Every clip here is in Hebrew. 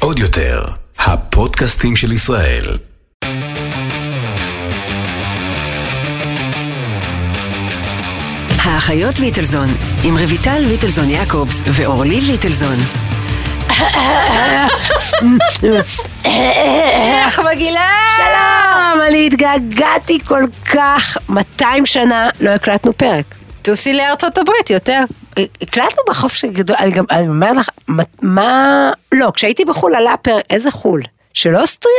עוד יותר, הפודקאסטים של ישראל. האחיות ליטלזון, עם רויטל ליטלזון יעקובס ואורלי ליטלזון. איך מגעילה? שלום, אני התגעגעתי כל כך, 200 שנה לא הקלטנו פרק. טוסי לארצות הברית יותר. הקלטנו בחופש הגדול, אני גם, אני אומרת לך, מה- לא, כשהייתי בחו"ל עלה פרק, איזה חו"ל? של אוסטריה?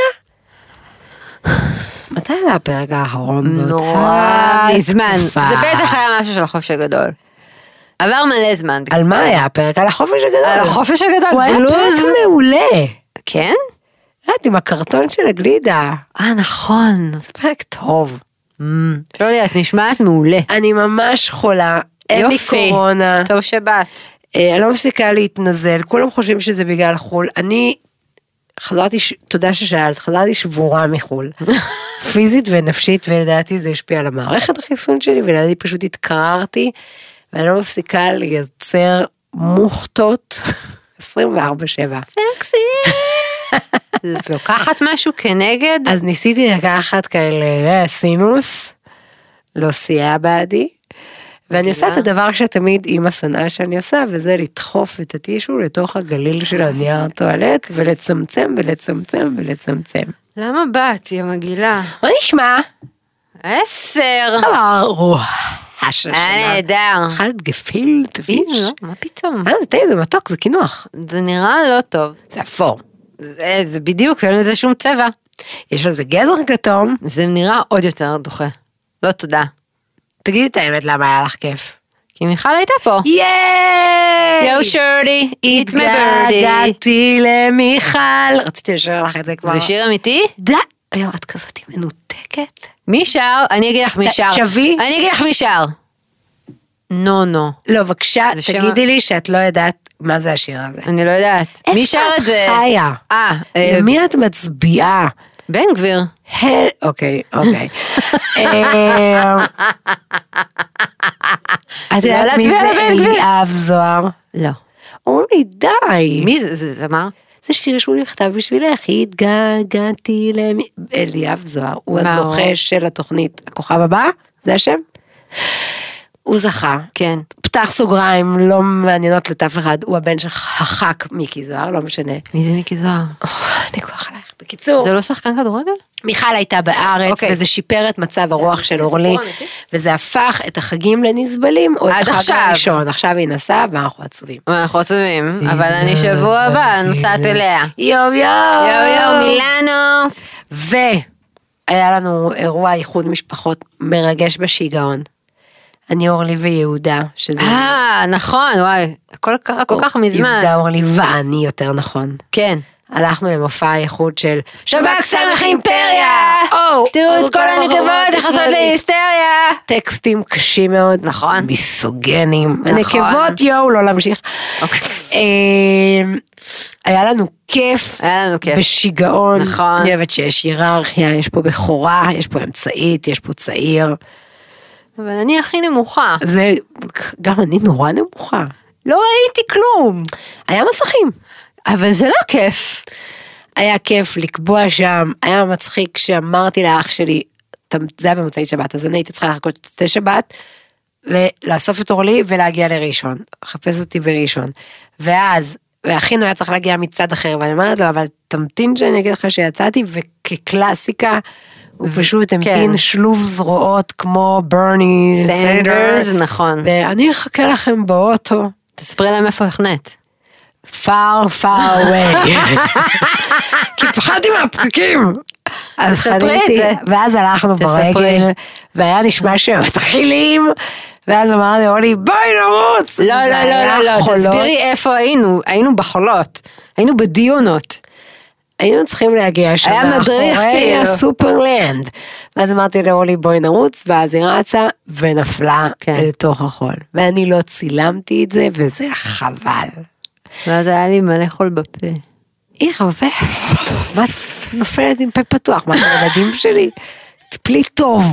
מתי עלה הפרק האחרון? נורא מזמן. זה בטח היה משהו של החופש הגדול. עבר מלא זמן. על מה היה הפרק? על החופש הגדול. על החופש הגדול, הוא היה. פרק מעולה. כן? יודעת, עם הקרטון של הגלידה. אה, נכון. זה פרק טוב. לא יודעת, נשמעת מעולה. אני ממש חולה, אין לי. קורונה. טוב שבאת. אה, אני לא מפסיקה להתנזל, כולם חושבים שזה בגלל חו"ל. אני חזרתי, תודה ששאלת, חזרתי שבורה מחו"ל. פיזית ונפשית, ולדעתי זה השפיע על המערכת החיסון שלי, ולדעתי פשוט התקררתי, ואני לא מפסיקה לייצר מוכתות 24/7. סקסי. את לוקחת משהו כנגד? אז ניסיתי לקחת כאלה אה, סינוס, לא סייע בעדי. ואני עושה את הדבר שתמיד אימא שנאה שאני עושה, וזה לדחוף את הטישו לתוך הגליל של הנייר טואלט, ולצמצם ולצמצם ולצמצם. למה באת, יא מגעילה? מה נשמע? עשר. חבר רוח השנה. היה נהדר. אכלת גפילט פיש? לא, מה פתאום? אה, זה טעים, זה מתוק, זה קינוח. זה נראה לא טוב. זה אפור. זה זה בדיוק, אין לזה שום צבע. יש על זה גזר כתום. זה נראה עוד יותר דוחה. לא תודה. תגידי את האמת, למה היה לך כיף? כי מיכל הייתה פה. ייי! יו שורדי, eat my birdie. התגעגעתי למיכל. רציתי לשאול לך את זה כבר. זה שיר אמיתי? די. יואו, את כזאת מנותקת. מי שר? אני אגיד לך מי שר. שווי? אני אגיד לך מי שר. נו נו. לא, בבקשה, תגידי לי שאת לא יודעת מה זה השיר הזה. אני לא יודעת. מי שר את זה? איפה את חיה? אה, אה, למי את מצביעה? בן גביר. אוקיי, אוקיי. את יודעת מי זה? אליאב זוהר? לא. אומרים לי, די. מי זה? זה זמר? זה שיר שהוא נכתב בשבילך, התגעגעתי למי... אליאב זוהר, הוא? הזוכה של התוכנית הכוכב הבא, זה השם? הוא זכה. כן. פתח סוגריים, לא מעניינות אף אחד, הוא הבן של הח"כ מיקי זוהר, לא משנה. מי זה מיקי זוהר? לי כוח עלייך. בקיצור, זה לא שחקן כדורגל? מיכל הייתה בארץ, אוקיי. וזה שיפר את מצב הרוח של אורלי? וזה הפך את החגים לנסבלים, או את החג עכשיו. הראשון, עכשיו היא נסעה ואנחנו עצובים. אנחנו עצובים, אבל אני שבוע הבא נוסעת אליה. יואו יואו. יואו יואו מילאנו. והיה לנו אירוע איחוד משפחות מרגש בשיגעון. אני אורלי ויהודה, שזה... אה, נכון, וואי, הכל קרה כל כך מזמן. יהודה אורלי ואני יותר נכון. כן. הלכנו למופע האיחוד של שב"כ סמך אימפריה! או, תראו או, את כל כמה הנקבות נכנסות. להיסטריה! טקסטים קשים מאוד, נכון. מיסוגנים, נכון. הנקבות יואו לא להמשיך. אוקיי. אמ, היה לנו כיף, היה לנו כיף. בשיגעון, נכון. אני אוהבת שיש היררכיה, יש פה בכורה, יש פה אמצעית, יש פה צעיר, אבל אני הכי נמוכה. זה, גם אני נורא נמוכה. לא ראיתי כלום. היה מסכים. אבל זה לא כיף. היה כיף לקבוע שם, היה מצחיק שאמרתי לאח שלי, "ת- זה היה במוצאי שבת, אז אני הייתי צריכה לחכות שתי שבת, ולאסוף את אורלי ולהגיע לראשון, לחפש אותי בראשון. ואז, ואחינו היה צריך להגיע מצד אחר, ואני אומרת לו, אבל תמתין שאני אגיד לך שיצאתי, וכקלאסיקה, הוא פשוט המתין שלוב זרועות כמו ברני סנדרס, נכון. ואני אחכה לכם באוטו. תספרי להם איפה החנית. far far away. כי פחדתי מהפקקים. אז חניתי. ואז הלכנו. ברגל, והיה נשמע שמתחילים, ואז אמר לי אולי בואי נרוץ. לא, לא, לא, לא, לא. תסבירי איפה היינו. היינו בחולות. היינו בדיונות. היינו צריכים להגיע שם היה מדריך, כאילו. הסופרלנד. ואז אמרתי לאורלי בואי נרוץ, ואז היא רצה ונפלה כן. לתוך החול. ואני לא צילמתי את זה, וזה חבל. ואז היה לי מלא חול בפה. איך, בפה, מה את נופלת עם פה פתוח? מה, הילדים שלי? טפלי טוב.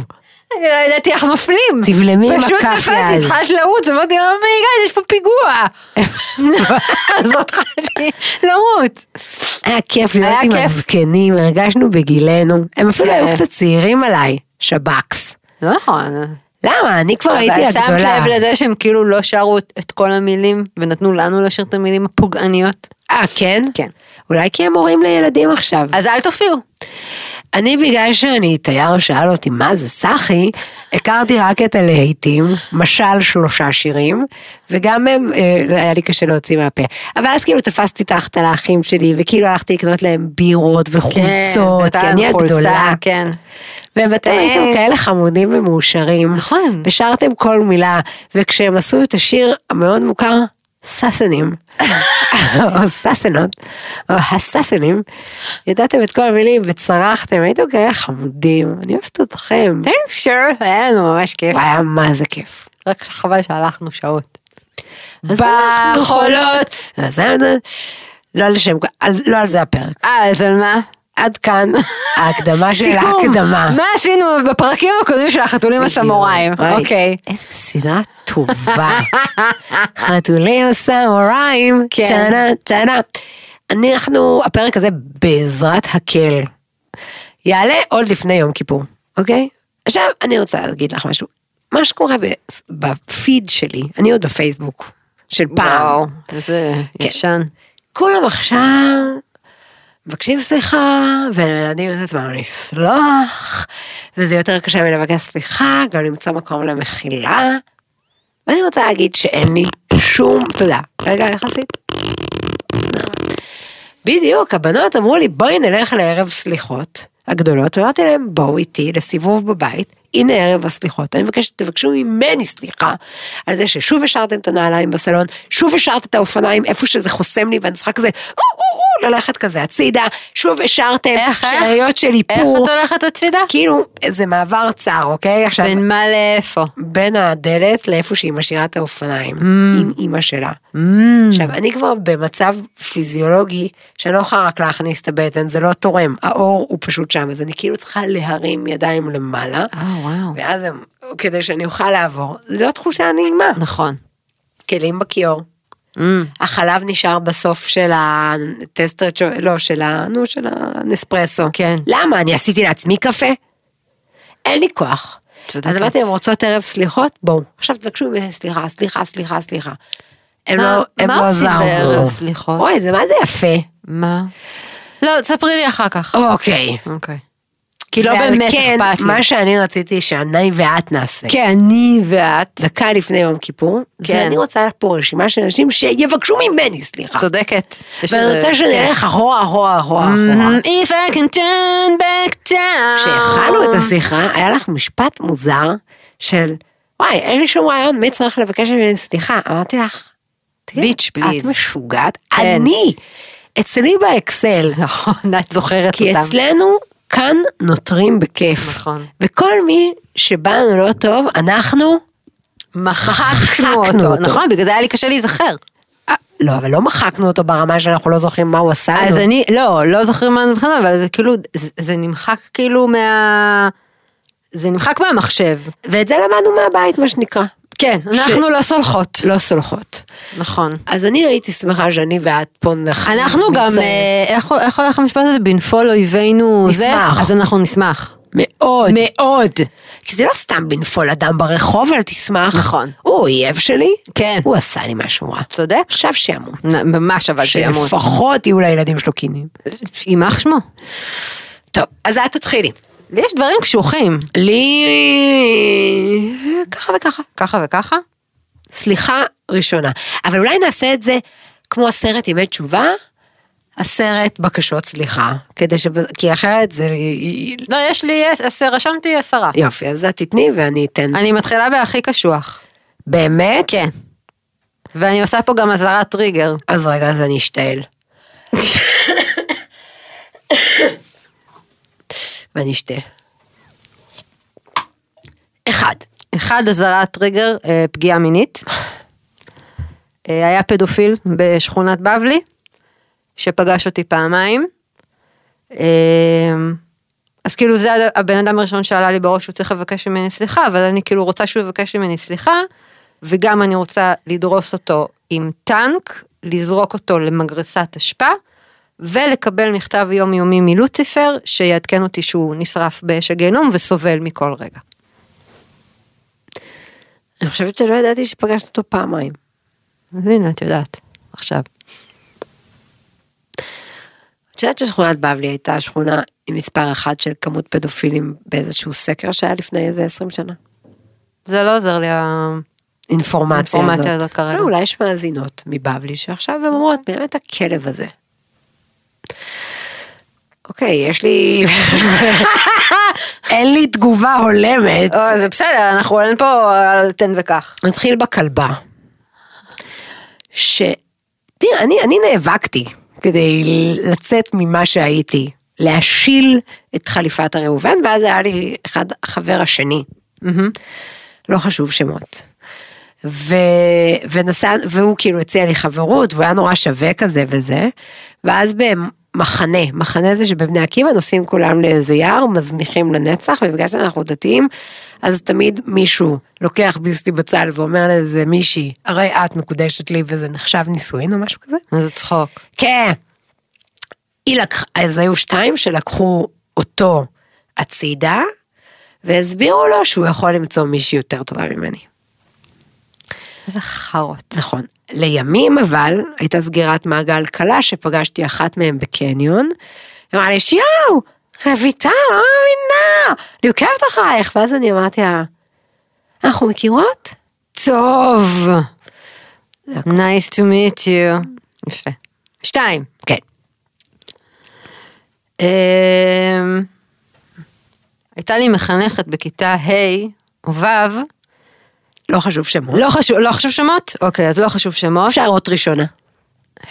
אני לא ידעתי איך נופלים. תבלמי עם פשוט הכף נפלתי, יד. התחלת לרוץ, אמרתי, אומייגאד, יש פה פיגוע. אז התחלתי לרוץ. היה כיף להיות עם. הזקנים, הרגשנו בגילנו. הם אפילו כן. היו קצת צעירים עליי, שב"כס. לא נכון. למה? אני כבר הייתי אבל שמת הגדולה. לב לזה שהם כאילו לא שרו את- את כל המילים ונתנו לנו לשיר את המילים הפוגעניות? אה, כן? כן. אולי כי הם הורים לילדים עכשיו. אז אל תופיעו. אני בגלל שאני תייר שאל אותי מה זה סאחי, הכרתי רק את הלהיטים, משל שלושה שירים, וגם הם, אה, היה לי קשה להוציא מהפה. אבל אז כאילו תפסתי תחת על האחים שלי, וכאילו הלכתי לקנות להם בירות וחולצות, כי אני הגדולה. כן. ואתם הייתם כאלה חמודים ומאושרים. נכון. ושרתם כל מילה, וכשהם עשו את השיר המאוד מוכר, ססנים, או ססנות, או הססנים, ידעתם את כל המילים וצרחתם, הייתם כאלה חמודים, אני אוהבת אתכם. Thanks sure, היה לנו ממש כיף. היה מה זה כיף. רק חבל שהלכנו שעות. בחולות. לא לא על זה הפרק. אה, אז על מה? עד כאן ההקדמה של. ההקדמה. מה עשינו בפרקים הקודמים של החתולים הסמוראים? אוקיי. איזה סדרה טובה. חתולים הסמוראים. כן. טנה טנה. אנחנו, הפרק הזה בעזרת הקל. יעלה עוד לפני יום כיפור, אוקיי? עכשיו אני רוצה להגיד לך משהו. מה שקורה בפיד שלי, אני עוד בפייסבוק של פעם. וואו, איזה כן. ישן. כולם עכשיו מבקשים סליחה, ולילדים את עצמם לסלוח, וזה יותר קשה מלבקש סליחה, גם למצוא מקום למחילה. ואני רוצה להגיד שאין לי שום תודה. רגע, יחסית. בדיוק, הבנות אמרו לי בואי נלך לערב סליחות הגדולות, ואמרתי להם בואו איתי לסיבוב בבית, הנה ערב הסליחות, אני מבקשת שתבקשו ממני סליחה על זה ששוב השארתם את הנעליים בסלון, שוב השארת את האופניים איפה שזה חוסם לי ואני צריכה כזה, או או או, ללכת כזה הצידה, שוב השארתם איך, איך? שאריות של איך איפור, את הולכת הצידה? כאילו זה מעבר צר, אוקיי? עכשיו, בין מה לאיפה? בין הדלת לאיפה שהיא משאירה את האופניים, Mm. עם אימא שלה. עכשיו, אני כבר במצב פיזיולוגי שאני לא יכולה רק להכניס את הבטן, זה לא תורם, האור הוא פשוט שם, אז אני כאילו צריכה להרים ידיים למעלה, אה, וואו. ואז הם, כדי שאני אוכל לעבור, זו תחושה נעימה. נכון. כלים בכיור, Mm. החלב נשאר בסוף של הטסטר, לא, של ה... נו, של הנספרסו. כן. למה? אני עשיתי לעצמי קפה? אין לי כוח. צודקת. אז אמרתי, הן רוצות ערב סליחות? בואו. עכשיו תבקשו ממני סליחה, סליחה, סליחה, סליחה. הם מה- לא, הם מה לא עושים. בערב סליחות? אוי, זה מה זה יפה. מה? לא, תספרי לי אחר כך. אוקיי. אוקיי. כי לא ועל באמת כן, אכפת לי. מה שאני רציתי שאני ואת נעשה. כן, אני ואת. דקה לפני יום כיפור, זה כן. אני רוצה פה רשימה של אנשים שיבקשו ממני סליחה. צודקת. ואני רוצה כן. שנלך אחורה, אחורה, אחורה, אחורה. Mm, If I can turn back time. כשהכנו את השיחה, היה לך משפט מוזר של, וואי, אין לי שום רעיון, מי צריך לבקש ממני סליחה? אמרתי לך, ביץ', את פליז. משוגעת? כן. אני, אצלי באקסל, נכון, את זוכרת כי אותם. אצלנו כאן נותרים בכיף. נכון. וכל מי שבא לנו לא טוב, אנחנו, מחקנו אותו. אותו. נכון, בגלל זה היה לי קשה להיזכר. אה, לא, אבל לא מחקנו אותו ברמה שאנחנו לא זוכרים מה הוא עשה לנו. אז אני, לא, לא זוכרים מה מבחינה, אבל זה כאילו, זה- זה נמחק כאילו מה... זה נמחק מהמחשב. ואת זה למדנו מהבית, מה שנקרא. כן, אנחנו לא סולחות. לא סולחות. נכון. אז אני הייתי שמחה שאני ואת פה נח... אנחנו גם, אה, איך הולך המשפט הזה? בנפול אויבינו זה? נשמח. אז אנחנו נשמח. מאוד. מאוד. כי זה לא סתם בנפול אדם ברחוב, אל תשמח. נכון. הוא אויב שלי, כן. הוא עשה לי משהו רע. צודק? עכשיו שימות. ממש אבל שימות. שלפחות יהיו לילדים שלו קינים. יימח שמו. טוב, אז את תתחילי. לי יש דברים קשוחים. לי... ככה וככה. ככה וככה? סליחה ראשונה. אבל אולי נעשה את זה כמו הסרט ימי תשובה, הסרט בקשות סליחה. כדי ש... כי אחרת זה... לא, יש לי, עש- עשר, רשמתי עשרה. יופי, אז את תתני ואני אתן. אני מתחילה בהכי קשוח. באמת? כן. ואני עושה פה גם אזהרת טריגר. אז רגע, אז אני אשתעל. ואני אשתה. אחד. אחד, אזהרת טריגר, אה, פגיעה מינית. אה, היה פדופיל בשכונת בבלי, שפגש אותי פעמיים. אה, אז כאילו זה הבן אדם הראשון שעלה לי בראש שהוא צריך לבקש ממני סליחה, אבל אני כאילו רוצה שהוא יבקש ממני סליחה, וגם אני רוצה לדרוס אותו עם טנק, לזרוק אותו למגרסת אשפה, ולקבל מכתב יומיומי מלוציפר, שיעדכן אותי שהוא נשרף באש הגיהנום וסובל מכל רגע. אני חושבת שלא ידעתי שפגשת אותו פעמיים. אז הנה, את יודעת, עכשיו. את יודעת ששכונת בבלי הייתה שכונה עם מספר אחד של כמות פדופילים באיזשהו סקר שהיה לפני איזה 20 שנה? זה לא עוזר לי האינפורמציה הזאת. הזאת כרגע. לא, אולי יש מאזינות מבבלי שעכשיו הן אומרות באמת הכלב הזה. אוקיי, יש לי... אין לי תגובה הולמת. או, זה בסדר, אנחנו אין פה על תן וקח. נתחיל בכלבה. ש... תראה, אני, אני נאבקתי כדי לצאת ממה שהייתי, להשיל את חליפת הראובן, ואז היה לי אחד, החבר השני. לא חשוב שמות. ו... ונסע, והוא כאילו הציע לי חברות, והוא היה נורא שווה כזה וזה, ואז מחנה זה שבבני עקיבא נוסעים כולם לאיזה יער, מזניחים לנצח, ובגלל שאנחנו דתיים, אז תמיד מישהו לוקח ביסטי בצל ואומר לאיזה מישהי, הרי את מקודשת לי וזה נחשב נישואין או משהו כזה. זה צחוק. כן. היא לקחה, אז היו שתיים שלקחו אותו הצידה, והסבירו לו שהוא יכול למצוא מישהי יותר טובה ממני. איזה חארות. נכון. לימים אבל הייתה סגירת מעגל קלה שפגשתי אחת מהם בקניון. אמרה לי, שיואו, רויטל, לא מאמינה, אני עוקבת אחרייך. ואז אני אמרתי לה, אנחנו מכירות? טוב. nice to meet you. יפה. שתיים. כן. אמ, הייתה לי מחנכת בכיתה ה' או ו', לא חשוב שמות. לא חשוב, לא חשוב שמות? אוקיי, אז לא חשוב שמות. אפשר אות ראשונה.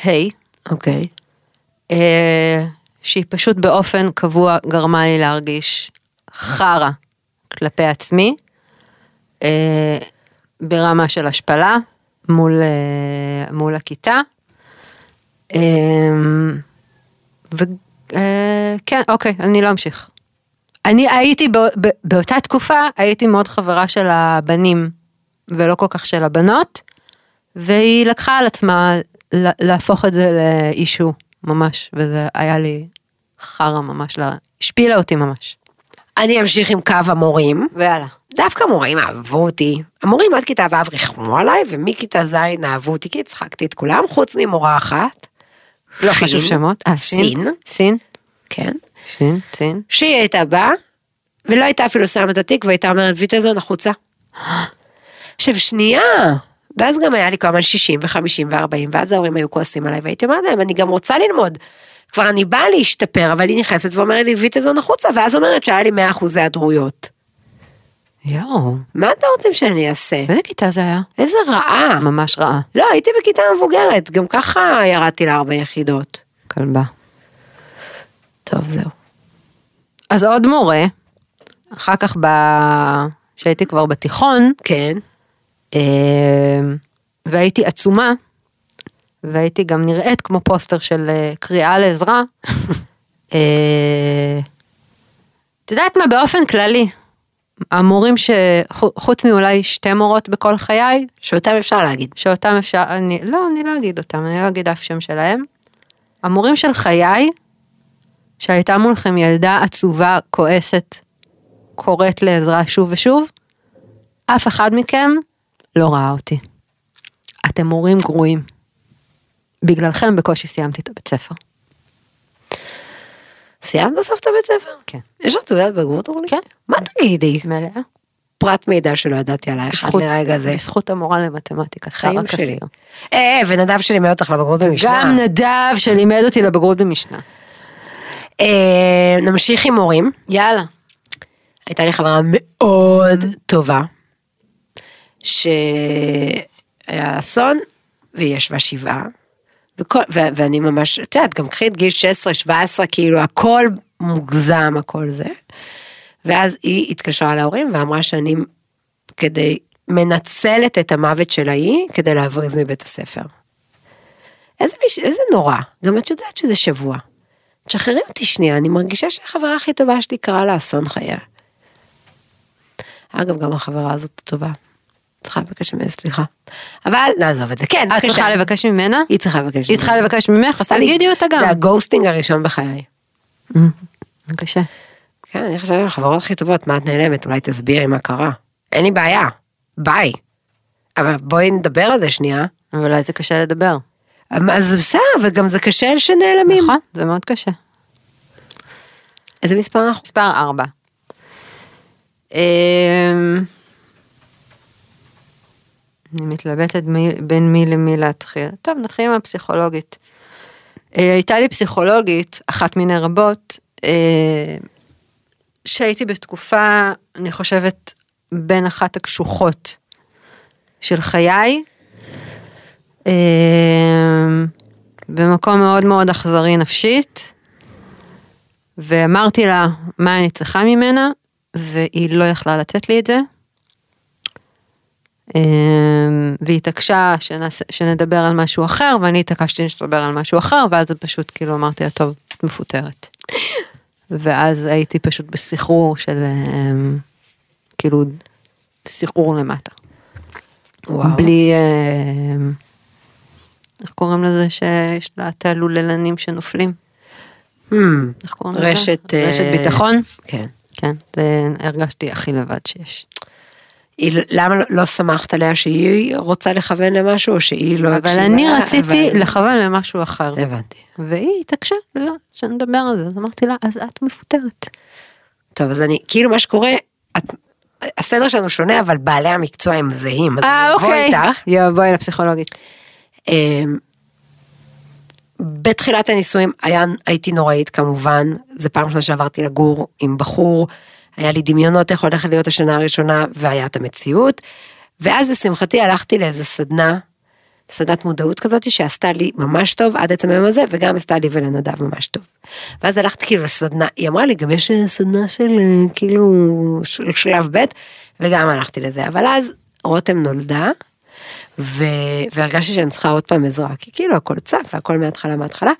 ה', אוקיי. אה, שהיא פשוט באופן קבוע גרמה לי להרגיש חרא כלפי עצמי, אה, ברמה של השפלה מול, אה, מול הכיתה. וכן, אוקיי, אני לא אמשיך. אני הייתי בא, ב, באותה תקופה, הייתי מאוד חברה של הבנים, ולא כל כך של הבנות, והיא לקחה על עצמה לה- להפוך את זה לאישו, ממש, וזה היה לי חרא ממש, לה- השפילה אותי ממש. אני אמשיך עם קו המורים. ויאללה. דווקא מורים אהבו אותי. המורים עד כיתה ו' ריחמו עליי, ומכיתה ז' אהבו אותי כי הצחקתי את כולם, חוץ ממורה אחת. לא שין. חשוב שמות. אה, סין. סין. סין. כן. סין. סין. שהיא הייתה באה, ולא הייתה אפילו שמה את התיק, והייתה אומרת ויטזון החוצה. עכשיו שנייה, ואז גם היה לי כל הזמן 60 ו-50 ו-40, ואז ההורים היו כועסים עליי, והייתי אומרת להם, אני גם רוצה ללמוד. כבר אני באה להשתפר, אבל היא נכנסת ואומרת לי ויטזון החוצה, ואז אומרת שהיה לי 100 אחוזי היעדרויות. יואו. מה אתם רוצים שאני אעשה? באיזה כיתה זה היה? איזה רעה. ממש רעה. לא, הייתי בכיתה מבוגרת, גם ככה ירדתי לארבע יחידות. כלבה. טוב, זהו. אז עוד מורה, אחר כך ב... שהייתי כבר בתיכון, כן. אה, והייתי עצומה, והייתי גם נראית כמו פוסטר של אה, קריאה לעזרה. אה, את יודעת מה, באופן כללי, המורים שחוץ מאולי שתי מורות בכל חיי, שאותם אפשר להגיד. שאותם אפשר, אני, לא, אני לא אגיד אותם, אני לא אגיד אף שם שלהם. המורים של חיי, שהייתה מולכם ילדה עצובה, כועסת, קוראת לעזרה שוב ושוב, אף אחד מכם לא ראה אותי. אתם מורים גרועים. בגללכם בקושי סיימתי את הבית ספר. סיימת בסוף את הבית ספר? כן. יש לך תעודת בגרות אורלי? כן. מה תגידי? מלאה. פרט מידע שלא ידעתי עלייך עד לרגע זה. בזכות המורה למתמטיקה, חיים שלי. אה, אה, ונדב שלימד אותך לבגרות במשנה. גם נדב שלימד אותי לבגרות במשנה. אה, נמשיך עם מורים. יאללה. הייתה לי חברה מאוד טובה, שהיה אסון, והיא ישבה שבעה, וכל, ו, ואני ממש, את יודעת, גם קחי את גיל 16-17, כאילו הכל מוגזם, הכל זה. ואז היא התקשרה להורים ואמרה שאני כדי, מנצלת את המוות של ההיא כדי להבריז מבית הספר. איזה, מש- איזה נורא, גם את יודעת שזה שבוע. תשחררי אותי שנייה, אני מרגישה שהחברה הכי טובה שלי קרה לה אסון חייה. אגב, גם החברה הזאת טובה. צריכה לבקש ממנה סליחה. אבל נעזוב את זה, כן, את. צריכה לבקש ממנה? היא צריכה לבקש היא צריכה ממנה. לבקש ממך, אז תגידי אותה גם. זה הגוסטינג הראשון בחיי. קשה. כן, אני חושבת החברות הכי טובות, מה את נעלמת? אולי תסבירי מה קרה. אין לי בעיה, ביי. אבל בואי נדבר על זה שנייה. אבל אולי זה קשה לדבר. אז בסדר, וגם זה קשה שנעלמים. נכון, זה מאוד קשה. איזה מספר אנחנו? מספר 4. אני מתלבטת מי- בין מי למי להתחיל. טוב, נתחיל עם הפסיכולוגית. אה, הייתה לי פסיכולוגית, אחת מיני רבות, אה, שהייתי בתקופה, אני חושבת, בין אחת הקשוחות של חיי, אה, במקום מאוד מאוד אכזרי נפשית, ואמרתי לה מה אני צריכה ממנה, והיא לא יכלה לתת לי את זה. אמ, והיא התעקשה שנעשה- שנדבר על משהו אחר, ואני התעקשתי שנדבר על משהו אחר, ואז פשוט כאילו אמרתי לה, טוב, את מפוטרת. ואז הייתי פשוט בסחרור של, אמ, כאילו, סחרור למטה. וואו. בלי, אמ, איך קוראים לזה שיש לה את הלוללנים שנופלים? Hmm, איך קוראים לזה? רשת, אה, רשת ביטחון? כן. כן, הרגשתי הכי לבד שיש. היא- למה לא- לא שמחת עליה שהיא רוצה לכוון למשהו, או שהיא לא אבל הקשיבה אני לה, רציתי אבל- לכוון למשהו אחר. הבנתי. והיא התעקשה, לא, שנדבר על זה, אז אמרתי לה, אז את מפוטרת. טוב, אז אני, כאילו מה שקורה, את, הסדר שלנו שונה, אבל בעלי המקצוע הם זהים. אה, אני אוקיי. איתך. יואו, בואי לפסיכולוגית. אמ, בתחילת הנישואים היה, הייתי נוראית כמובן, זה פעם ראשונה שעברתי לגור עם בחור, היה לי דמיונות איך הולכת להיות השנה הראשונה והיה את המציאות, ואז לשמחתי הלכתי לאיזה סדנה, סדנת מודעות כזאת שעשתה לי ממש טוב עד עצם היום הזה וגם עשתה לי ולנדב ממש טוב. ואז הלכתי כאילו לסדנה, היא אמרה לי גם יש סדנה של אה, כאילו של שלב ב' וגם הלכתי לזה, אבל אז רותם נולדה ו... והרגשתי שאני צריכה עוד פעם עזרה, כי כאילו הכל צף והכל מההתחלה מההתחלה.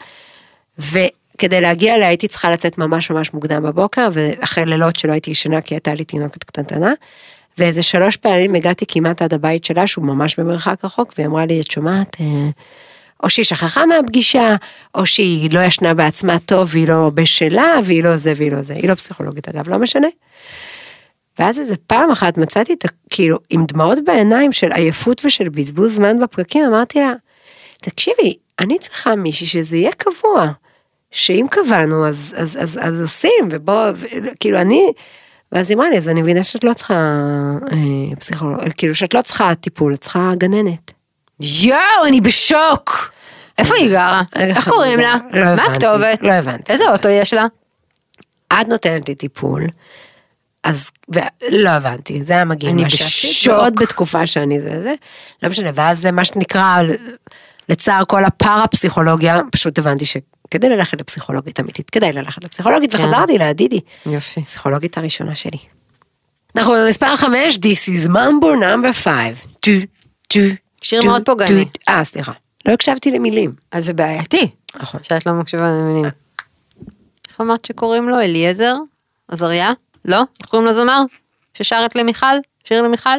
וכדי להגיע אליה הייתי צריכה לצאת ממש ממש מוקדם בבוקר, ואחרי לילות שלא הייתי ישנה כי הייתה לי תינוקת קטנטנה. ואיזה שלוש פעמים הגעתי כמעט עד הבית שלה, שהוא ממש במרחק רחוק, והיא אמרה לי, את שומעת, אה, או שהיא שכחה מהפגישה, או שהיא לא ישנה בעצמה טוב והיא לא בשלה, והיא לא זה והיא לא זה. היא לא פסיכולוגית אגב, לא משנה. ואז איזה פעם אחת מצאתי את. כאילו, עם דמעות בעיניים של עייפות ושל בזבוז זמן בפקקים, אמרתי לה, תקשיבי, אני צריכה מישהי שזה יהיה קבוע. שאם קבענו אז, אז, אז, אז עושים, ובוא, כאילו אני, ואז היא אמרה לי, אז אני מבינה שאת לא צריכה אה, פסיכולוג, כאילו שאת לא צריכה טיפול, את צריכה גננת. יואו, אני בשוק! איפה היא גרה? איך קוראים לה? לא מה הבנתי, הכתובת? לא הבנתי. איזה אוטו יש לה? את נותנת לי טיפול, אז ו... לא הבנתי, זה היה מגעיל אני מה שעשית, בשוק. ועוד בתקופה שאני זה זה, לא משנה, ואז זה מה שנקרא, לצער כל הפארה-פסיכולוגיה, פשוט הבנתי שכדי ללכת לפסיכולוגית אמיתית, כדאי ללכת לפסיכולוגית, כן. וחזרתי לה, דידי, יופי. פסיכולוגית הראשונה שלי. אנחנו במספר 5, This is Mambo number 5. טו, טו, שיר מאוד פוגעני. אה, סליחה, לא הקשבתי למילים. אז זה בעייתי, נכון. שאת לא מקשיבה למילים. איך אמרת שקוראים לו? אליעזר? עזריה? לא? איך קוראים לזמר? ששרת למיכל? שיר למיכל?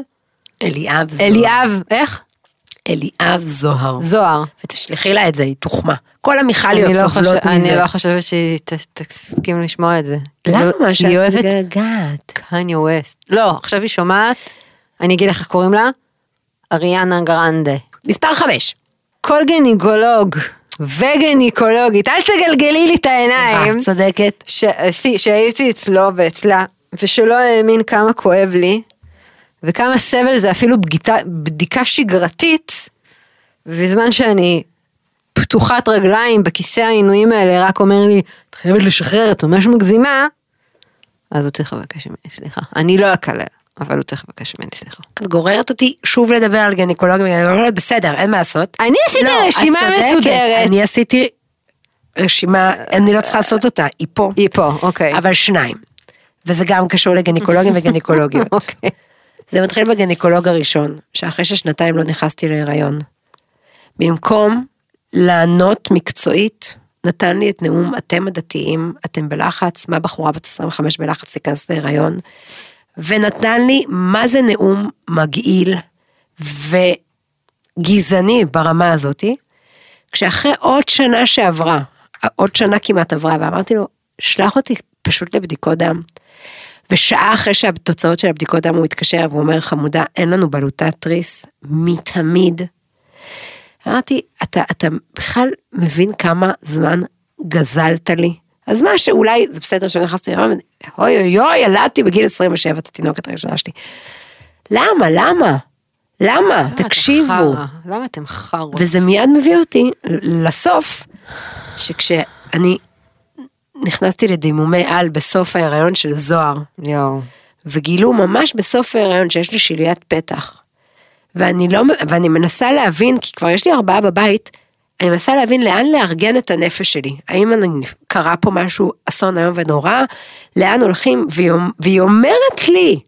אליאב זוהר. אליאב, איך? אליאב זוהר. זוהר. ותשלחי לה את זה, היא תוחמה. כל המיכליות לא סובלות חושב- מזה. אני לא חושבת שהיא תסכים לשמוע את זה. למה? כי שאת היא אוהבת מתגעגעת. קניה ווסט. לא, עכשיו היא שומעת, אני אגיד לך איך קוראים לה? אריאנה גרנדה. מספר 5. כל גניקולוג וגניקולוגית, אל תגלגלי לי את העיניים. צודקת. שעשי- שהייתי אצלו ואצלה, ושלא האמין כמה כואב לי, וכמה סבל זה אפילו בגיטה, בדיקה שגרתית, בזמן שאני פתוחת רגליים בכיסא העינויים האלה, רק אומר לי, את חייבת לשחרר, את ממש מגזימה, אז הוא צריך לבקש ממני סליחה. אני לא אקלל, אבל הוא צריך לבקש ממני סליחה. את גוררת אותי שוב לדבר על גניקולוגיה וגניקולוגיה, בסדר, אין מה לעשות. אני עשיתי לא, את רשימה צודקת, מסודרת. אני עשיתי רשימה, אני לא צריכה לעשות אותה, היא פה. היא פה, אוקיי. אבל שניים. וזה גם קשור לגניקולוגים וגניקולוגיות. אוקיי. זה מתחיל בגניקולוג הראשון, שאחרי ששנתיים לא נכנסתי להיריון. במקום לענות מקצועית נתן לי את נאום אתם הדתיים, אתם בלחץ, מה בחורה בת 25 בלחץ להיכנס להיריון, ונתן לי מה זה נאום מגעיל וגזעני ברמה הזאתי, כשאחרי עוד שנה שעברה, עוד שנה כמעט עברה, ואמרתי לו, שלח אותי פשוט לבדיקות דם. ושעה אחרי שהתוצאות של הבדיקות דם הוא התקשר והוא אומר חמודה אין לנו בלוטת תריס מתמיד. אמרתי אתה אתה בכלל מבין כמה זמן גזלת לי אז מה שאולי זה בסדר שנכנסתי להיריון אוי אוי אוי ילדתי בגיל 27 את התינוקת הראשונה שלי. למה למה למה תקשיבו למה אתם חרות? וזה מיד מביא אותי לסוף שכשאני נכנסתי לדימומי על בסוף ההיריון של זוהר יואו. וגילו ממש בסוף ההיריון שיש לי שליית פתח. ואני לא, ואני מנסה להבין, כי כבר יש לי ארבעה בבית, אני מנסה להבין לאן לארגן את הנפש שלי. האם אני, קרה פה משהו אסון איום ונורא, לאן הולכים, והיא, והיא אומרת לי,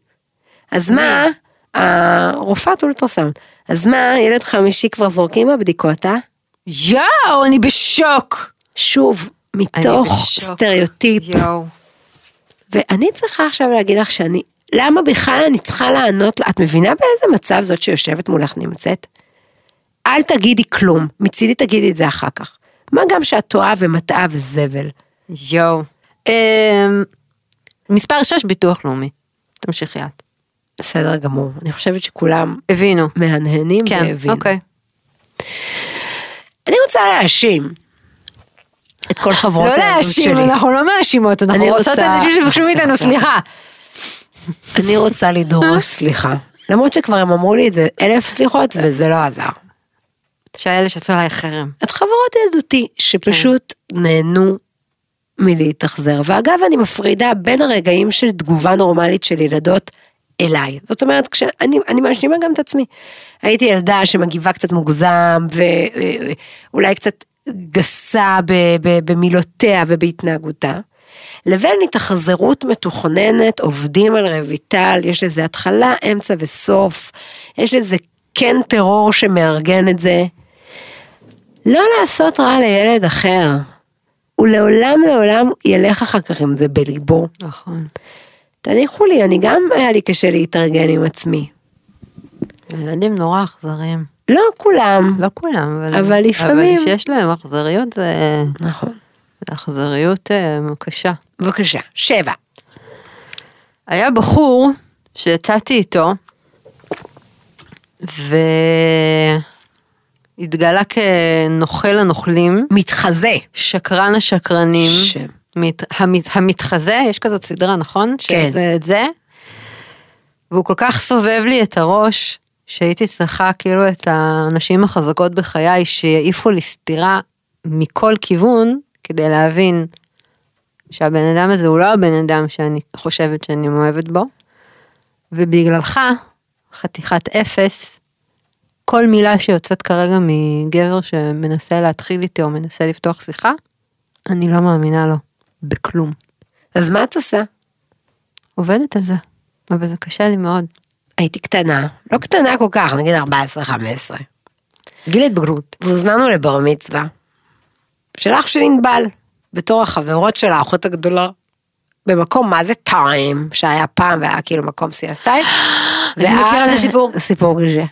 אז מה, הרופאת אולטרסאונד, אז מה, ילד חמישי כבר זורקים בבדיקות, אה? יואו, אני בשוק. שוב, מתוך. סטריאוטיפ. יואו. ואני צריכה עכשיו להגיד לך שאני, למה בכלל אני צריכה לענות? את מבינה באיזה מצב זאת שיושבת מולך נמצאת? אל תגידי כלום, מצידי תגידי את זה אחר כך. מה גם שאת טועה ומטעה וזבל. יואו. אמ, מספר 6 ביטוח לאומי. תמשיכי את. בסדר גמור, אני חושבת שכולם הבינו. מהנהנים כן, והבינו. אוקיי. אני רוצה להאשים את כל חברות לא הילדות להאשים, שלי. אנחנו לא מאשימות, אנחנו רוצות רוצה- אנשים שיבקשו מאיתנו. סליחה. אני רוצה לדרוש סליחה. למרות שכבר הם אמרו לי את זה אלף סליחות וזה לא עזר. שהאלה שעשו עליי חרם. את חברות ילדותי שפשוט נהנו מלהתאכזר. ואגב, אני מפרידה בין הרגעים של תגובה נורמלית של ילדות אליי. זאת אומרת, כשאני אני מאשימה גם את עצמי. הייתי ילדה שמגיבה קצת מוגזם, ואולי קצת גסה ב- ב- במילותיה ובהתנהגותה. לבין התאכזרות מתוכננת, עובדים על רויטל, יש לזה התחלה, אמצע וסוף, יש לזה כן טרור שמארגן את זה. לא לעשות רע לילד אחר. הוא לעולם לעולם ילך אחר כך עם זה בליבו. נכון. תניחו לי, אני גם היה לי קשה להתארגן עם עצמי. ילדים נורא אכזריים. לא כולם. לא כולם, אבל... אבל לפעמים- אבל שיש להם אכזריות זה... נכון. אכזריות אה, קשה. בבקשה, שבע. היה בחור שיצאתי איתו, והתגלה כנוכל הנוכלים, מתחזה. שקרן השקרנים, ש- מת, המת, המתחזה, יש כזאת סדרה, נכון? כן. שזה את זה. והוא כל כך סובב לי את הראש, שהייתי צריכה כאילו את הנשים החזקות בחיי שיעיפו לי סטירה מכל כיוון, כדי להבין שהבן אדם הזה הוא לא הבן אדם שאני חושבת שאני מאוהבת בו. ובגללך, חתיכת אפס, כל מילה שיוצאת כרגע מגבר שמנסה להתחיל איתי או מנסה לפתוח שיחה, אני לא מאמינה לו, בכלום. אז מה את עושה? עובדת על זה, אבל זה קשה לי מאוד. הייתי קטנה, לא קטנה כל כך, נגיד 14-15. גיל התבגרות. והוזמנו לבר מצווה. של אח של ענבל, בתור החברות של האחות הגדולה. במקום מה זה טיים, שהיה פעם והיה כאילו מקום סיאסטיים. אני מכירה את הסיפור. סיפור קשה.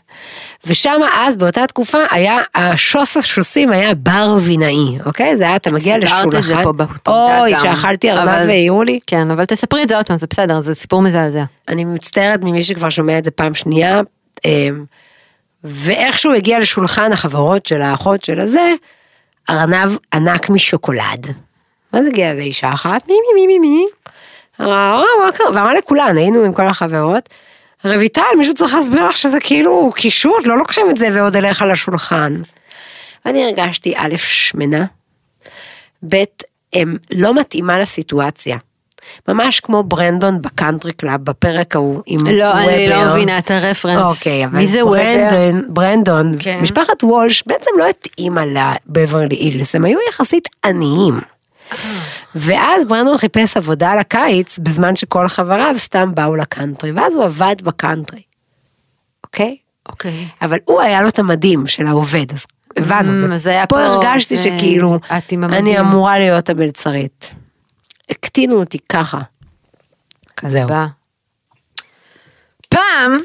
ושם אז באותה תקופה היה, השוס השוסים היה בר וינאי, אוקיי? זה היה, אתה מגיע סיפרת לשולחן. את זה פה בפודקאסט אוי. שאכלתי ארנב והעירו לי. כן, אבל תספרי את זה עוד פעם, זה בסדר, זה סיפור מזעזע. אני מצטערת ממי שכבר שומע את זה פעם שנייה, אמ, ואיכשהו הגיע לשולחן החברות של האחות של הזה, ארנב ענק משוקולד. מה זה הגיע איזה אישה אחת? מי מי מי מי מי? "אה, מה קרה?" ואמרה לכולן, היינו עם כל החברות, רויטל, מישהו צריך להסביר לך שזה כאילו קישוט, לא לוקחים את זה ועוד אליך לשולחן. ואני הרגשתי א', שמנה, ב', לא מתאימה לסיטואציה. ממש כמו ברנדון ב country club בפרק ההוא עם לא, אני וובר. לא מבינה את הרפרנס. אוקיי, אבל מי זה וובר? ברנדון, ברנדון, כן. משפחת וולש בעצם לא התאימה לבברלי אילס, הם היו יחסית עניים. ואז ברנדון חיפש עבודה לקיץ בזמן שכל חבריו סתם באו לקאנטרי, ואז הוא עבד בקאנטרי. אוקיי? אוקיי. אבל הוא היה לו את המדים של העובד, אז הבנו. Mm, אז היה פה פה, הרגשתי זה- שכאילו. אני אמורה להיות המלצרית. הקטינו אותי ככה. זהו. בא. פעם,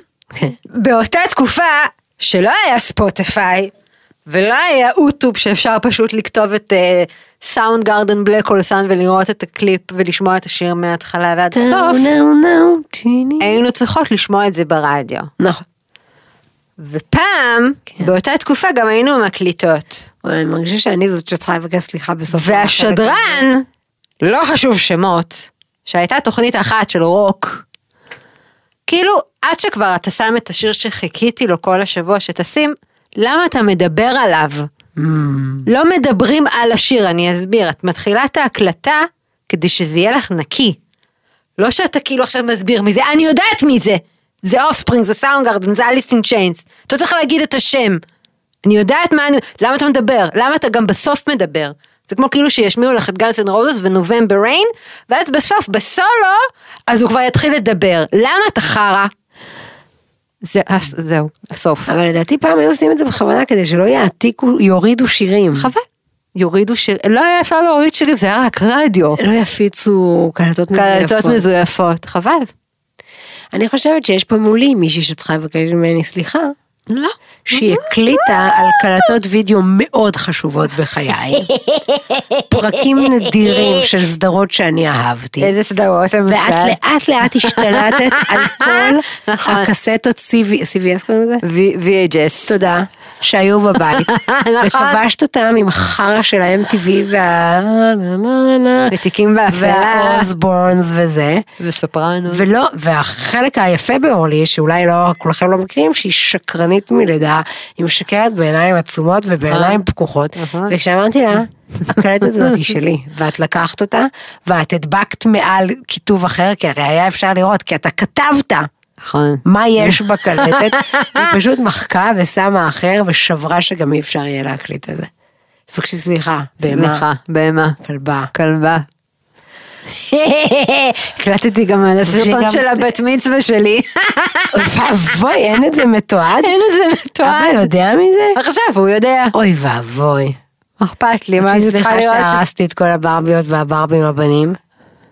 באותה תקופה שלא היה ספוטיפיי, ולא היה יוטיוב שאפשר פשוט לכתוב את Soundgarden Black Hole Sun ולראות את הקליפ ולשמוע את השיר מההתחלה ועד הסוף, היינו צריכות לשמוע את זה ברדיו. נכון. ופעם, כן. באותה תקופה גם היינו מקליטות. אני מרגישה שאני זאת שצריכה לבקש סליחה בסוף. והשדרן, לא חשוב שמות, שהייתה תוכנית אחת של רוק, כאילו עד שכבר אתה שם את השיר שחיכיתי לו כל השבוע שתשים, למה אתה מדבר עליו? Mm. לא מדברים על השיר, אני אסביר. את מתחילה את ההקלטה כדי שזה יהיה לך נקי. לא שאתה כאילו עכשיו מסביר מי זה, אני יודעת מי זה. זה Offspring, זה Soundgarden, זה Alice in Chains. אתה צריך להגיד את השם. אני יודעת מה אני... למה אתה מדבר? למה אתה גם בסוף מדבר? זה כמו כאילו שישמיעו לך את גלסון רוזס ונובמבר ריין, ואז בסוף, בסולו, אז הוא כבר יתחיל לדבר. למה אתה חרא? זה, זהו, הסוף. אבל לדעתי פעם היו עושים את זה בכוונה כדי שלא יעתיקו, יורידו שירים. חבל. יורידו שיר, לא היה אפשר להוריד שירים, זה היה רק רדיו. לא יפיצו קלטות מזויפות. קלטות מזויפות, חבל. אני חושבת שיש פה מולי מישהי שצריכה לבקש ממני סליחה, לא. שהיא הקליטה על קלטות וידאו מאוד חשובות בחיי. פרקים נדירים של סדרות שאני אהבתי. איזה סדרות למשל. ואת לאט לאט השתלטת על כל נכון. הקסטות CV, CVS קוראים לזה? VHS. תודה, שהיו בבית. נכון. וכבשת אותם עם החרא של ה-MTV וה... ותיקים באפלה. והאוסבורנס וזה. וסופרנו. ולא, והחלק היפה באורלי, שאולי לא, כולכם לא מכירים, שהיא שקרנית מלידה, היא משקרת בעיניים עצומות ובעיניים פקוחות, נכון. וכשאמרתי לה, הקלטת הזאת היא שלי, ואת לקחת אותה, ואת הדבקת מעל כיתוב אחר, כי הרי היה אפשר לראות, כי אתה כתבת נכון. מה יש בקלטת, היא פשוט מחקה ושמה אחר, ושברה שגם אי אפשר יהיה להקליט את זה. תבקשי סליחה, בהמה, סליחה, בהמה. כלבה. כלבה. הקלטתי גם על הסרטון של הבת מצווה שלי. ואבוי, אין את זה מתועד? אין את זה מתועד. אבא יודע מזה? עכשיו הוא יודע. אוי ואבוי. אכפת לי, מה אני צריכה סליחה לראות? שהרסתי את כל הברביות והברבים הבנים.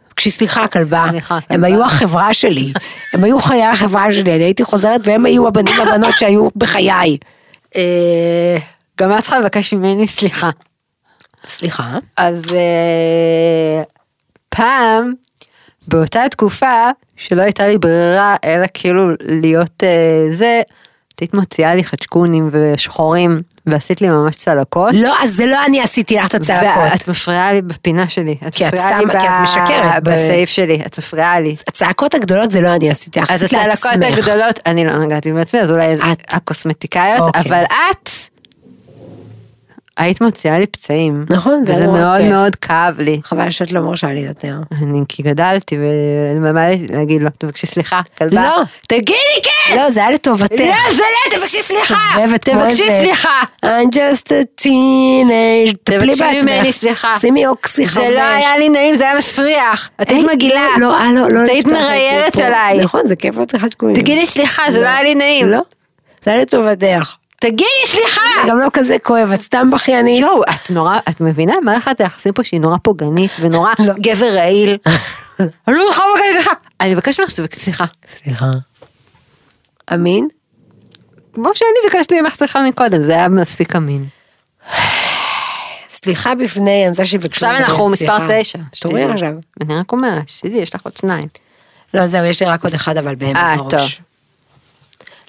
בבקשי סליחה כלבה, סליחה, הם. היו החברה שלי, הם היו חיי החברה שלי, אני הייתי חוזרת והם היו הבנים הבנות שהיו בחיי. אה, גם את צריכה לבקש ממני סליחה. סליחה? אז אה, פעם, באותה תקופה, שלא הייתה לי ברירה, אלא כאילו להיות אה, זה, את היית מוציאה לי חדשקונים ושחורים, ועשית לי ממש צלקות. לא, אז זה לא אני עשיתי לך את הצעקות. ואת מפריעה לי בפינה שלי. את כי את סתם- כי את ב- משקרת ב- בסעיף שלי, את מפריעה לי. הצעקות הגדולות זה לא אני עשיתי לך, אז הצלקות. הגדולות, אני לא נגעתי בעצמי, אז אולי את. הקוסמטיקאיות, אוקיי. אבל את היית מוציאה לי פצעים. נכון, זה וזה נורא מאוד כיף. מאוד כאב לי. חבל שאת לא מרשה לי יותר. אני כי גדלתי לי להגיד לו, תבקשי סליחה, כלבה. לא. תגידי כן! לא, זה היה לטובתך. לא, זה לא, תבקשי סליחה! תבקשי סליחה! I'm just a teenage. תבקשי. ממני סליחה. שימי אוקסי חמש. זה לא היה לי נעים, זה היה מסריח. את היית היי, מגעילה. לא, אה, לא, לא. את היית מראיינת. עליי. נכון, זה כיף להיות צריכת שקולים. תגידי סליחה, זה לא היה לי נעים. לא, זה היה לטובתך. תגידי סליחה! זה גם לא כזה כואב, את סתם בכיינית. יואו, את נורא, את מבינה? מערכת היחסים פה שהיא נורא פוגענית ונורא לא. גבר רעיל. אני לא יכולה לבקש סליחה. אני מבקשת ממך סליחה. סליחה. אמין? כמו שאני ביקשתי ממך סליחה מקודם, זה היה מספיק אמין. סליחה בפני, אני רוצה שיבקשו. עכשיו ממני אנחנו מספר סליחה. תשע. תורי. עכשיו. אני רק אומרת, שתדעי, יש לך עוד שניים. לא, זהו, יש לי רק עוד אחד, אבל באמת אה, בראש. טוב.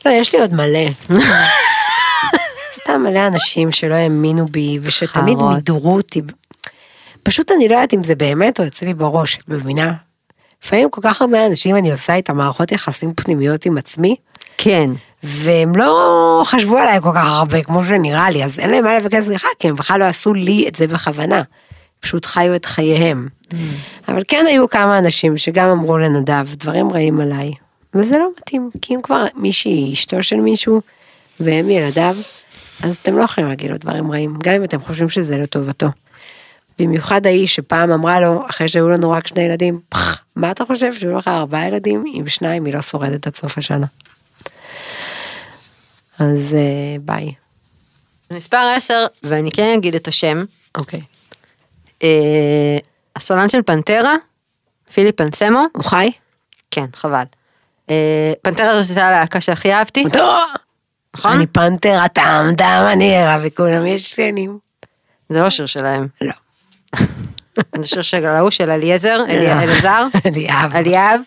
לא, יש לי עוד מלא. סתם מלא אנשים שלא האמינו בי, ושתמיד חרות. מידרו אותי. פשוט אני לא יודעת אם זה באמת או אצלי בראש, את מבינה? לפעמים כל כך הרבה אנשים אני עושה איתם מערכות יחסים פנימיות עם עצמי, כן. והם לא חשבו עליי כל כך הרבה כמו שנראה לי, אז אין להם מה לבקש סליחה, כי הם בכלל לא עשו לי את זה בכוונה. פשוט חיו את חייהם. אבל כן היו כמה אנשים שגם אמרו לנדב דברים רעים עליי, וזה לא מתאים, כי אם כבר מישהי אשתו של מישהו, והם ילדיו, אז אתם לא יכולים להגיד לו דברים רעים, גם אם אתם חושבים שזה לטובתו. במיוחד האיש שפעם אמרה לו, אחרי שהיו לנו רק שני ילדים, "פח, מה אתה חושב שהיו לך ארבעה ילדים, עם שניים היא לא שורדת עד סוף השנה. אז אה, ביי. מספר 10, ואני כן אגיד את השם, אוקיי. אה, הסולן של פנטרה, פיליפ אנסמו, הוא חי? כן, חבל. אה, פנטרה זאת הייתה הלהקה שהכי אהבתי, נכון? אני פנתר, טעם טעם אני ערה וכולם ישנים. זה לא שיר שלהם, לא. זה שיר של ההוא של אליעזר, לא. אלי- אלעזר, אליאב. אליאב,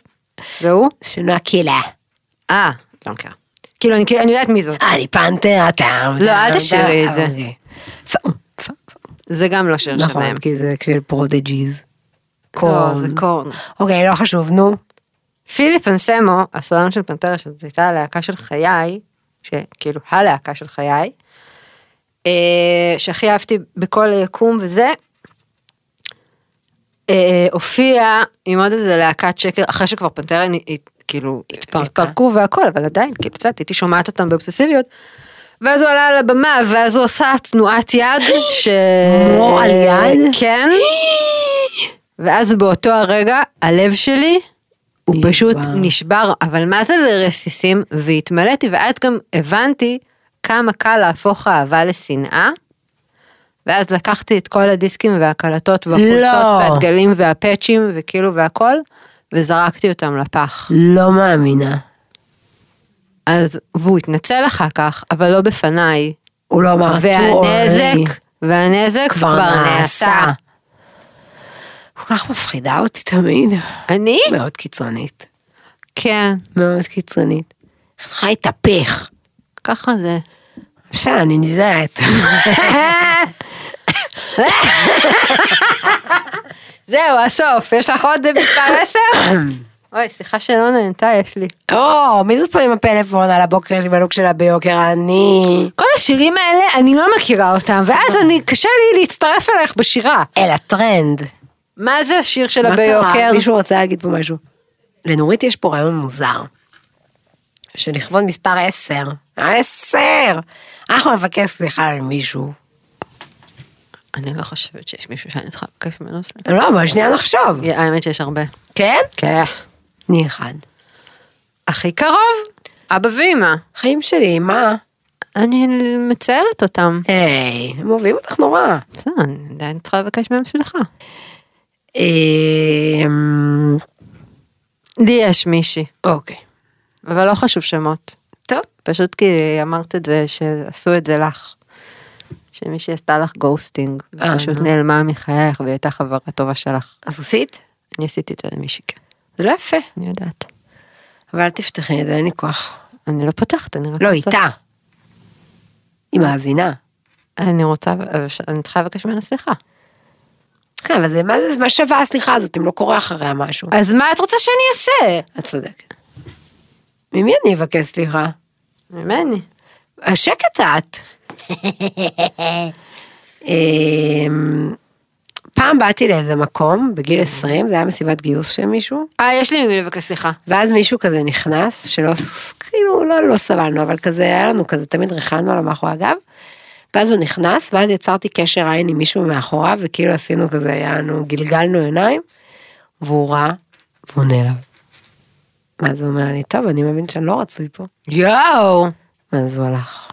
והוא? שונה קהילה. אה, לא מכירה. כאילו, אני יודעת מי זאת. אני פנטרה, טעם לא, אל תשאירי את זה. זה גם לא שיר נכון, שלהם. כי זה של פרודיג'י. לא, זה Korn. אוקיי, לא חשוב, נו. פיליפ אנסלמו, הסולן של פנטרה, שזאת הייתה הלהקה של חיי, שכאילו הלהקה של חיי, אה, שהכי אהבתי בכל היקום וזה, אה, הופיע עם עוד איזה להקת שקר, אחרי שכבר הת- כאילו. התפרקו והכל, אבל עדיין, כאילו, קצת הייתי שומעת אותם באובססיביות. ואז הוא עלה על הבמה, ואז הוא עשה תנועת יד, ש... מו על יד? כן. ואז באותו הרגע, הלב שלי, הוא. פשוט נשבר, אבל מה זה לרסיסים? והתמלאתי, ואז גם הבנתי כמה קל להפוך אהבה לשנאה. ואז לקחתי את כל הדיסקים והקלטות והחולצות לא. והדגלים והפאצ'ים וכאילו והכל, וזרקתי אותם לפח. לא מאמינה. אז, והוא התנצל אחר כך, אבל לא בפניי. הוא לא אמר. והנזק, והנזק כבר, כבר נעשה. כל כך מפחידה אותי תמיד. אני? מאוד קיצונית. כן, מאוד קיצונית. איך את יכולה להתהפך? ככה זה. בסדר, אני נזהרת. זהו, הסוף. יש לך עוד מספר 10? אוי, סליחה שלא נהנתה, יש לי. או, מי זאת פה עם הפלאפון על הבוקר עם הלוק שלה ביוקר? אני... כל השירים האלה, אני לא מכירה אותם, ואז אני, קשה לי להצטרף אלייך בשירה. אל הטרנד. מה זה השיר שלה מה קרה? ביוקר? מישהו רוצה להגיד פה משהו. לנורית יש פה רעיון מוזר. שלכבוד מספר 10. 10! אנחנו נבקש סליחה על מישהו. אני לא חושבת שיש מישהו שאני צריכה לבקש ממנו סליחה. לא, אבל שנייה נחשוב. האמת שיש הרבה. כן? כן. אני אחד. הכי קרוב, אבא ואמא. חיים שלי, מה? אני מציירת אותם. היי, הם אוהבים אותך נורא. בסדר, אני עדיין צריכה לבקש מהם סליחה. אמ, לי יש מישהי, אוקיי. אבל לא חשוב שמות. טוב. פשוט כי אמרת את זה, שעשו את זה לך. שמישהי עשתה לך גוסטינג, אה, פשוט. נעלמה מחייך והיא הייתה חברה טובה שלך. אז עשית? אני עשיתי את זה למישהי, כן. זה לא יפה. אני יודעת. אבל אל תפתחי את זה, אין לי כוח. אני לא פותחת, אני רק לא. איתה. היא מאזינה. אני רוצה, אני צריכה לבקש ממנה סליחה. כן, אבל זה, מה זה, מה שווה הסליחה הזאת אם לא קורה אחריה משהו? אז מה את רוצה שאני אעשה? את צודקת. ממי אני אבקש סליחה? ממני. השקט את. אמ, פעם באתי לאיזה מקום בגיל 20, זה היה מסיבת גיוס של מישהו, אה, יש לי ממי לבקש סליחה. ואז מישהו כזה נכנס, שלא, כאילו, לא, לא סבלנו, אבל כזה, היה לנו כזה, תמיד ריחלנו עליו מאחורי הגב, ואז הוא נכנס, ואז יצרתי קשר עין עם מישהו מאחוריו, וכאילו עשינו כזה, יענו, גלגלנו עיניים, והוא ראה, והוא נעלב. ואז הוא אומר לי, טוב, אני מבין שאני לא רצוי פה. יואו. ואז הוא הלך.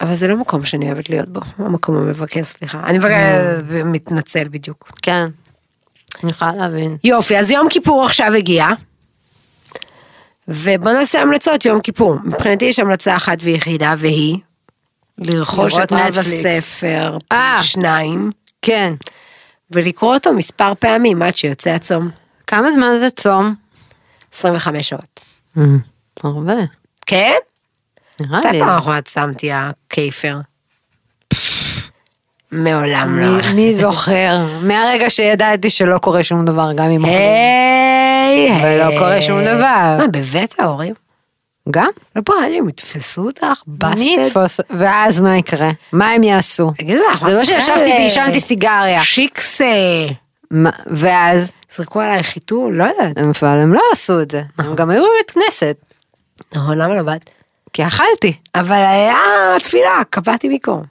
אבל זה לא מקום שאני אוהבת להיות בו, המקום המבקש, סליחה. אני מבקש, מתנצל בדיוק. כן. אני יכולה להבין. יופי, אז יום כיפור עכשיו הגיע. ובוא נעשה המלצות יום כיפור. מבחינתי יש המלצה אחת ויחידה, והיא לרכוש את רב. הספר, אה. שניים, כן. ולקרוא אותו מספר פעמים עד שיוצא הצום. כמה זמן זה צום? 25 שעות. הרבה. כן? נראה מתי לי. פעם אחרונה צמתי הקייפר? מעולם לא. מי- מי זוכר? מהרגע שידעתי שלא קורה שום דבר גם אם אוכלים. היי, היי. ולא קורה שום דבר. מה, בבית ההורים? גם? לא פחד שהם יתפסו אותך? מי בסטד? יתפוס? ואז מה יקרה? מה הם יעשו? זה לא שישבתי? ועישנתי סיגריה. שיקסה. מה- ואז, זרקו עליי חיתול? לא יודעת. הם- אבל הם לא עשו את זה. הם גם היו בבית כנסת. נכון, למה לא באת? כי אכלתי. אבל היה תפילה, קבעתי מקום.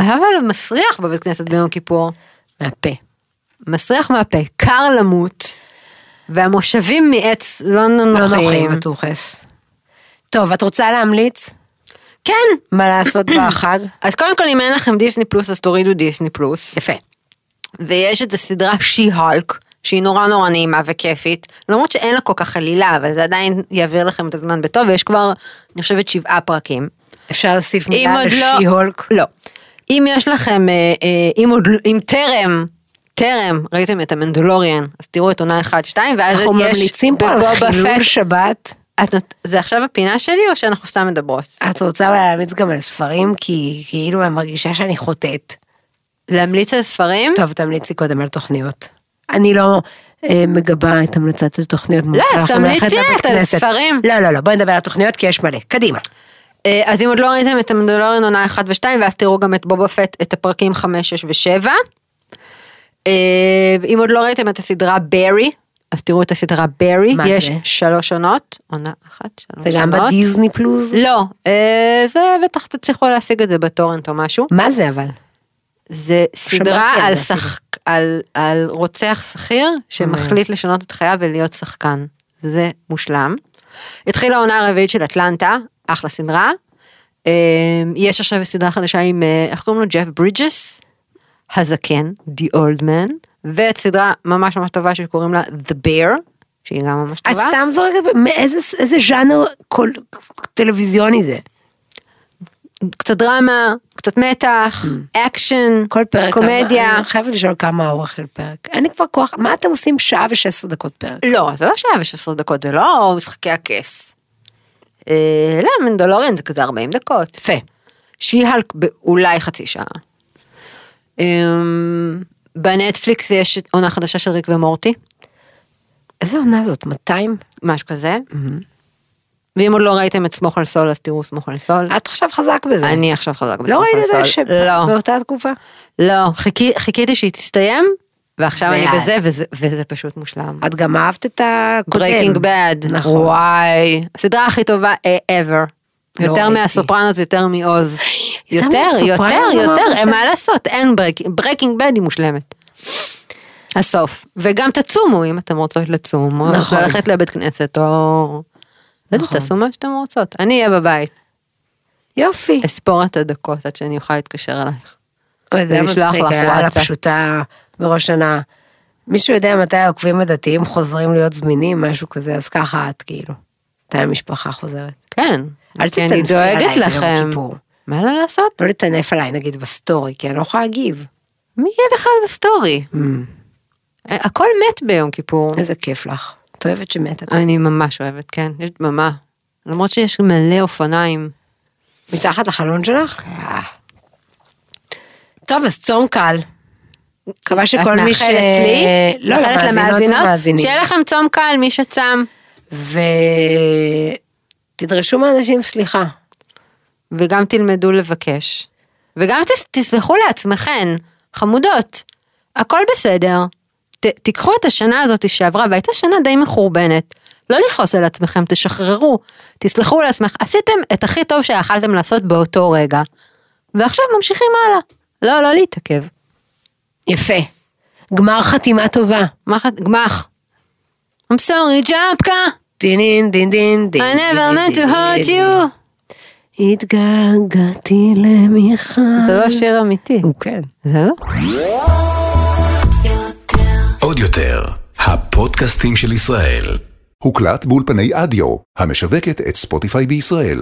אבל מסריח בבית כנסת ביום כיפור. מהפה. מסריח מהפה, קר למות. והמושבים מעץ לא לא נוחים. נוחים בטוחס. טוב, את רוצה להמליץ? כן. מה לעשות בחג? אז קודם כל אם אין לכם דיסני פלוס אז תורידו דיסני פלוס. יפה. ויש את הסדרה שי-הולק, שהיא נורא נורא נעימה וכיפית, למרות שאין לה כל כך עלילה, אבל זה עדיין יעביר לכם את הזמן בטוב, ויש כבר, אני חושבת, שבעה פרקים. אפשר להוסיף מילה לא... לשי-הולק? לא. אם יש לכם, אה, אה, אם עוד, אם טרם, טרם ראיתם את המנדלוריאן, אז תראו את עונה 1-2, ואז אנחנו יש ממליצים פה על חילול שבת. את נות- זה עכשיו הפינה שלי או שאנחנו סתם מדברות? את רוצה להמליץ גם על ספרים? כי כאילו אני מרגישה שאני חוטאת. להמליץ על ספרים? טוב, תמליצי קודם על תוכניות. אני לא אה, מגבה את המלצת של תוכניות. לא, אז תמליצי את על. ספרים. לא, לא, לא, בואי נדבר על תוכניות כי יש מלא. קדימה. אה, אז אם עוד לא ראיתם את המנדלוריאן עונה 1 ו-2, ואז תראו גם את בובה פט, את הפרקים 5, 6 ו-7. אם עוד לא ראיתם את הסדרה ברי, אז תראו את הסדרה ברי, יש זה? שלוש עונות, עונה אחת, שלוש זה גם עונות. בדיסני פלוס? לא, אה, זה בטח תצליחו להשיג את זה בטורנט או משהו. מה זה אבל? זה סדרה על על, שח... על, על רוצח שכיר שמחליט לשנות את חייו ולהיות שחקן. זה מושלם. התחילה העונה הרביעית של אטלנטה, אחלה סדרה. אה, יש עכשיו סדרה חדשה עם, אה, איך קוראים לו? ג'ף ברידג'ס, הזקן, The Old Man, ואת סדרה ממש ממש טובה שקוראים לה The Bear, שהיא גם ממש את טובה. סתם זורקת, מאיזה איזה ז'אנר כל- טלוויזיוני זה? קצת דרמה, קצת מתח, אקשן, כל פרק. קומדיה. אני חייבת לשאול כמה האורך של פרק. אין לי כבר כוח, מה אתם עושים שעה ו-16 דקות פרק? לא, זה לא שעה ו-16 דקות, זה לא משחקי הכס. אה, לא, מנדלוריאן זה כזה 40 דקות. יפה. She-Hulk באולי חצי שעה. אמ, בנטפליקס יש עונה חדשה של ריק ומורטי, איזה עונה זאת? 200? משהו כזה. ואם עוד לא ראיתם את סמוך על סול, אז תראו סמוך על סול. את עכשיו חזק בזה. אני עכשיו חזק בסמוך לא על ראית סול. את זה לא, באותה תקופה? לא, חיכי- חיכיתי שהיא תסתיים, ועכשיו אני. בזה, וזה- וזה פשוט מושלם. את גם אהבת את הקודם. ברייקינג בד, נכון. וואי, הסדרה הכי טובה אה, ever. לא יותר ראיתי. מהסופרנוס, יותר מ-Oz. יותר יותר, יותר? מה לעשות, אין ברייקינג בד היא מושלמת. הסוף, וגם תצומו אם אתם רוצות לצום, או נכון. ללכת לבית כנסת, או... לא יודעת, נכון. תעשו מה שאתם רוצות. אני אהיה בבית, יופי. אספור את הדקות עד שאני אוכל להתקשר אלייך. אוי, זה היה ולשלוח מצחיק, היה לה. פשוטה בראש שנה. מישהו יודע מתי העוקבים הדתיים חוזרים להיות זמינים, משהו כזה, אז ככה את כאילו. מתי המשפחה חוזרת. כן, אל תטנפי עליי דואגת ביום. כיפור. מה לה לעשות? לא לטנף עליי נגיד בסטורי, כי אני לא יכולה להגיב. מי יהיה בכלל בסטורי? Mm, הכל מת ביום כיפור. איזה כיף לך. את אוהבת שמתה. אני ממש אוהבת, כן, יש דממה. למרות שיש מלא אופניים. מתחת לחלון שלך? טוב, אז צום קל. מקווה שכל מי ש... את מאחלת לי? לא, מאחלת למאזינות למאזינות? שיהיה לכם צום קל, מי שצם. ותדרשו מאנשים סליחה. וגם תלמדו לבקש. וגם תס- תסלחו לעצמכן, חמודות. הכל בסדר. ת, תיקחו את השנה הזאת שעברה, והייתה שנה די מחורבנת. לא לכעוס על עצמכם, תשחררו. תסלחו לעצמך, עשיתם את הכי טוב שיכלתם לעשות באותו רגע. ועכשיו ממשיכים הלאה. לא, לא להתעכב. יפה. גמר חתימה טובה. מה ח- גמח. I'm sorry, ג'פקה. דין דין דין דין. I never meant to hurt you. התגעגעתי למיכל. זה לא שיר אמיתי. הוא כן. זה לא? עוד יותר, הפודקאסטים של ישראל. הוקלט באולפני אדיו, המשווקת את ספוטיפיי בישראל.